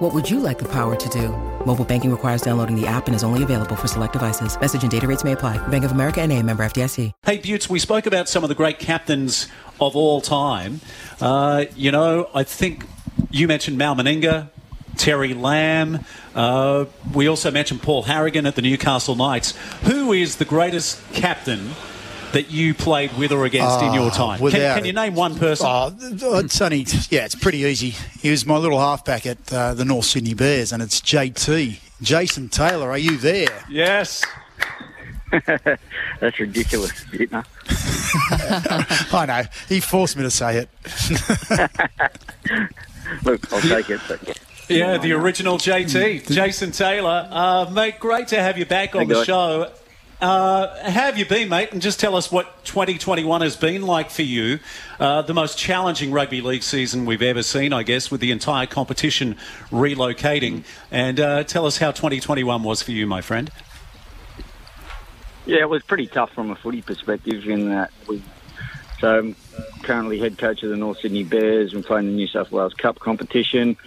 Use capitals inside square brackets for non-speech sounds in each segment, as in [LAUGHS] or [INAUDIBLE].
What would you like the power to do? Mobile banking requires downloading the app and is only available for select devices. Message and data rates may apply. Bank of America and a member FDIC. Hey, Butts, we spoke about some of the great captains of all time. Uh, you know, I think you mentioned Mal Meninga, Terry Lamb. Uh, we also mentioned Paul Harragon at the Newcastle Knights. Who is the greatest captain that you played with or against in your Ah, time? Can, can you name one person? Oh, it's only yeah, it's pretty easy. He was my little halfback at uh, the North Sydney Bears, and it's JT Jason Taylor. Are you there? Yes. [LAUGHS] That's ridiculous, Bitner. [LAUGHS] I know he forced me to say it. [LAUGHS] Look, I'll take it. But Yeah, the original JT, Jason Taylor. Uh, mate, great to have you back on Hey, the guys. show. Uh, how have you been, mate? And just tell us what 2021 has been like for you. Uh, the most challenging rugby league season we've ever seen, I guess, with the entire competition relocating. And uh, tell us how 2021 was for you, my friend. yeah, it was pretty tough from a footy perspective in that we. So I'm currently head coach of the North Sydney Bears. We're playing the New South Wales Cup competition,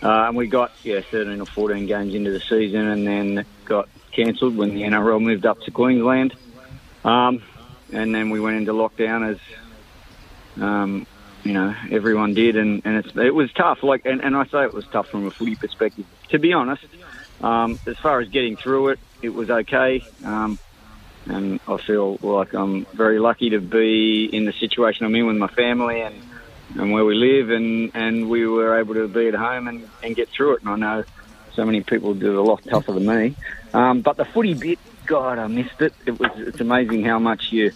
uh, and we got yeah 13 or 14 games into the season, and then got cancelled when the NRL moved up to Queensland. Um, and then we went into lockdown as um, you know everyone did, and, and it was tough. Like, and, and I say it was tough from a footy perspective. To be honest, um, as far as getting through it, it was okay. Um, and I feel like I'm very lucky to be in the situation I'm in with my family and, and where we live, and, and we were able to be at home and, and get through it. And I know so many people did it a lot tougher than me. Um, but the footy bit, God, I missed it. It was it's amazing how much you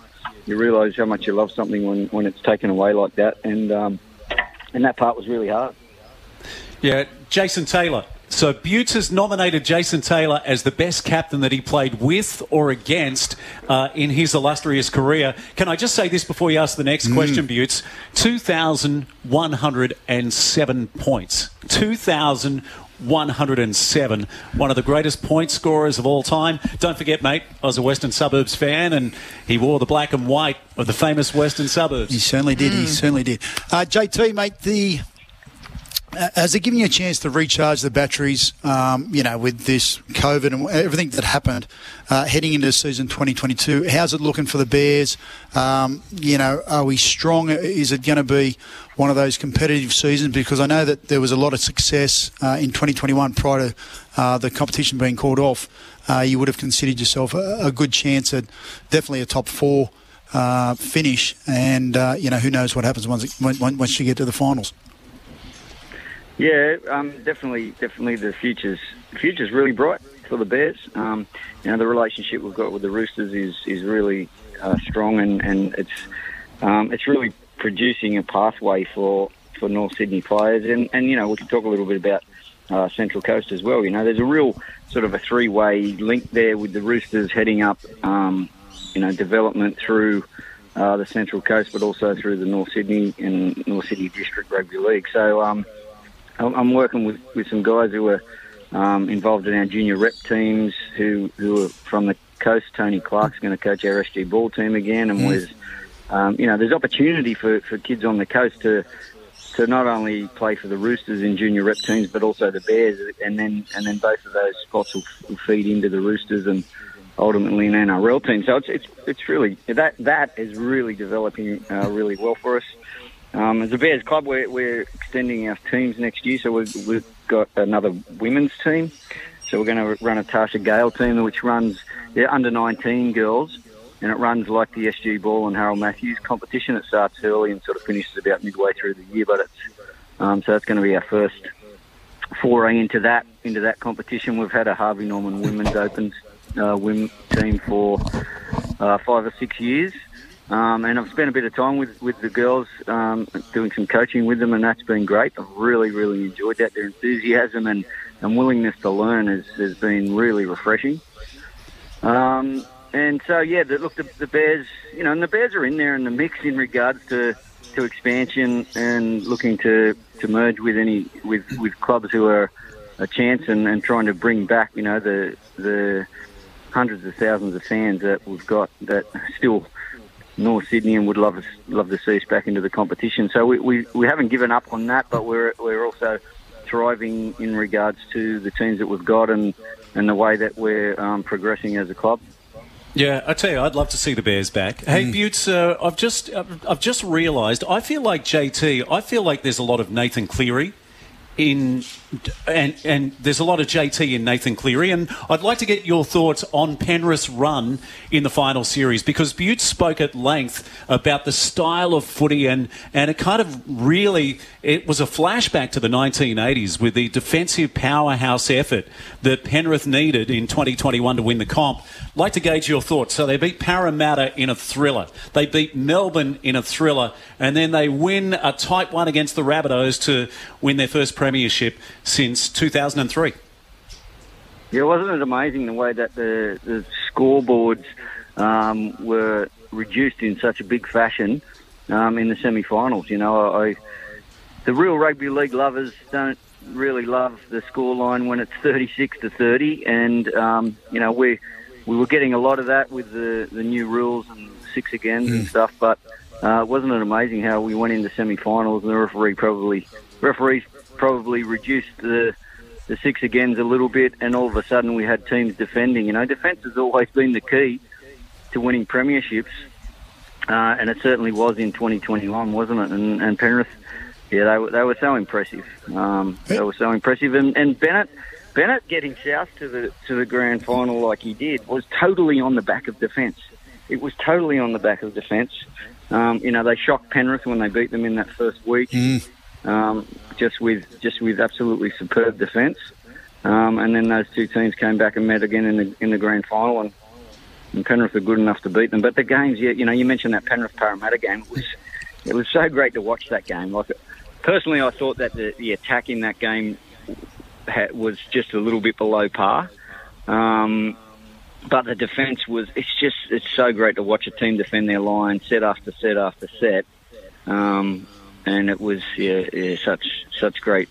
you realise how much you love something when, when it's taken away like that, and um, and that part was really hard. Yeah, Jason Taylor. So Butts has nominated Jason Taylor as the best captain that he played with or against uh, in his illustrious career. Can I just say this before you ask the next question, Butts? 2,107 points. 2,107. One of the greatest point scorers of all time. Don't forget, mate, I was a Western Suburbs fan and he wore the black and white of the famous Western Suburbs. He certainly did. He certainly did. Uh, JT, mate, the has it given you a chance to recharge the batteries? Um, you know, with this COVID and everything that happened uh, heading into season 2022, how's it looking for the Bears? Um, you know, are we strong? Is it going to be one of those competitive seasons? Because I know that there was a lot of success uh, in 2021 prior to uh, the competition being called off. Uh, you would have considered yourself a, a good chance at definitely a top four uh, finish, and uh, you know who knows what happens once it, once you get to the finals. Yeah, um, definitely, definitely the future's future's really bright for the Bears. Um, you know, the relationship we've got with the Roosters is is really uh, strong, and and it's um, it's really producing a pathway for for North Sydney players, and and you know we can talk a little bit about. Uh, Central Coast as well. You know, there's a real sort of a three-way link there with the Roosters heading up, um, you know, development through uh, the Central Coast, but also through the North Sydney and North Sydney District Rugby League. So, um, I'm I'm working with, with some guys who were um, involved in our junior rep teams who, who are from the coast. Tony Clark's going to coach our SG ball team again, and there's um, you know there's opportunity for, for kids on the coast to to not only play for the Roosters in junior rep teams, but also the Bears, and then and then both of those spots will, will feed into the Roosters and ultimately an NRL team. So it's it's it's really that that is really developing uh, really well for us. Um, as a Bears club, we're, we're extending our teams next year, so we've, we've got another women's team. So we're going to run a Tarsha Gale team, which runs the under 19 girls, and it runs like the SG Ball and Harold Matthews competition. It starts early and sort of finishes about midway through the year, but it's um, so that's going to be our first foray into that into that competition. We've had a Harvey Norman Women's Opens uh, women team for uh, five or six years. Um, and I've spent a bit of time with, with the girls, um, doing some coaching with them, and that's been great. I've really, really enjoyed that. Their enthusiasm and, and willingness to learn has, has been really refreshing. Um, and so yeah, the, look, the, the Bears, you know, and the Bears are in there in the mix in regards to to expansion and looking to, to merge with any with, with clubs who are a chance and, and trying to bring back, you know, the the hundreds of thousands of fans that we've got that still North Sydney and would love us, love to see us back into the competition. So we, we, we haven't given up on that, but we're we're also thriving in regards to the teams that we've got and, and the way that we're um, progressing as a club. Yeah, I tell you, I'd love to see the Bears back. Hey, mm. Butts, uh, I've just I've just realised. I feel like JT. I feel like there's a lot of Nathan Cleary in and and there's a lot of JT in Nathan Cleary, and I'd like to get your thoughts on Penrith's run in the final series because Butte spoke at length about the style of footy, and and it kind of really it was a flashback to the 1980s with the defensive powerhouse effort that Penrith needed in 2021 to win the comp. I'd like to gauge your thoughts. So they beat Parramatta in a thriller, they beat Melbourne in a thriller, and then they win a tight one against the Rabbitohs to win their first premiership since 2003. Yeah, wasn't it amazing the way that the, the scoreboards um, were reduced in such a big fashion um, in the semi-finals? You know, I, the real rugby league lovers don't really love the scoreline when it's 36 to 30, and um, you know we we were getting a lot of that with the the new rules and six agains mm. and stuff. But uh, wasn't it amazing how we went into semi-finals and the referee probably referees probably reduced the the six agains a little bit, and all of a sudden we had teams defending. You know, defence has always been the key to winning premierships, uh, and it certainly was in 2021, wasn't it? And, and Penrith, yeah, they were, they were so impressive. Um, they were so impressive, and, and Bennett. Bennett getting South to the to the grand final like he did was totally on the back of defence. It was totally on the back of defence. Um, you know, they shocked Penrith when they beat them in that first week. Mm um, just with just with absolutely superb defence. Um, and then those two teams came back and met again in the in the grand final, and, and Penrith were good enough to beat them. But the games, yeah, you know, you mentioned that Penrith Parramatta game. It was it was so great to watch that game. Like personally, I thought that the, the attack in that game was just a little bit below par. Um, but the defence was, it's just, it's so great to watch a team defend their line set after set after set. Um, and it was yeah, yeah such such great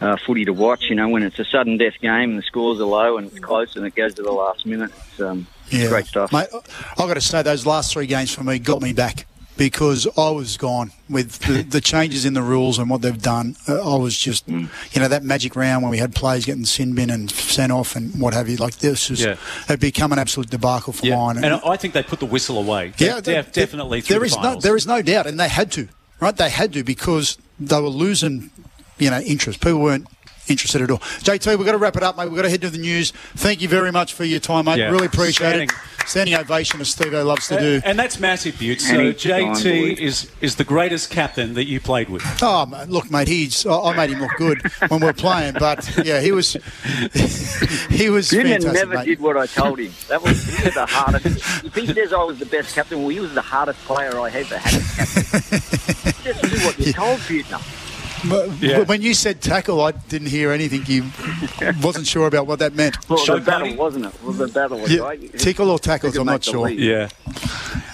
uh, footy to watch. You know, when it's a sudden death game and the scores are low and it's close and it goes to the last minute, it's, um, yeah. great stuff. Mate, I've got to say those last three games for me got me back because I was gone with the, [LAUGHS] the changes in the rules and what they've done. Uh, I was just, mm. you know, that magic round when we had players getting sin bin and sent off and what have you. Like this was, yeah. had become an absolute debacle for yeah. mine. And, and, I think they put the whistle away. Yeah, de- definitely. There the is no, there is no doubt, and they had to right? They had to because they were losing, you know, interest. People weren't interested at all. JT, we've got to wrap it up, mate. We've got to head to the news. Thank you very much for your time, mate. Yeah. Really appreciate Standing. it. Standing ovation, as Steve loves to do. And that's massive, Butte. So JT is, is the greatest captain that you played with. Oh, look, mate, he's I made him look good when we were playing, but yeah, he was [LAUGHS] he was Union fantastic, never mate. did what I told him. That was he was the hardest. If he says I was the best captain, well, he was the hardest player I ever had as captain. [LAUGHS] Just do what you told, Butte. Yeah. When you said tackle, I didn't hear anything. You [LAUGHS] wasn't sure about what that meant. Well, the battle, wasn't it? Was the battle, yeah. right? Tickle or tackles? I'm not sure. Yeah.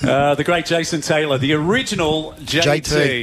Uh, the great Jason Taylor, the original JT. JT.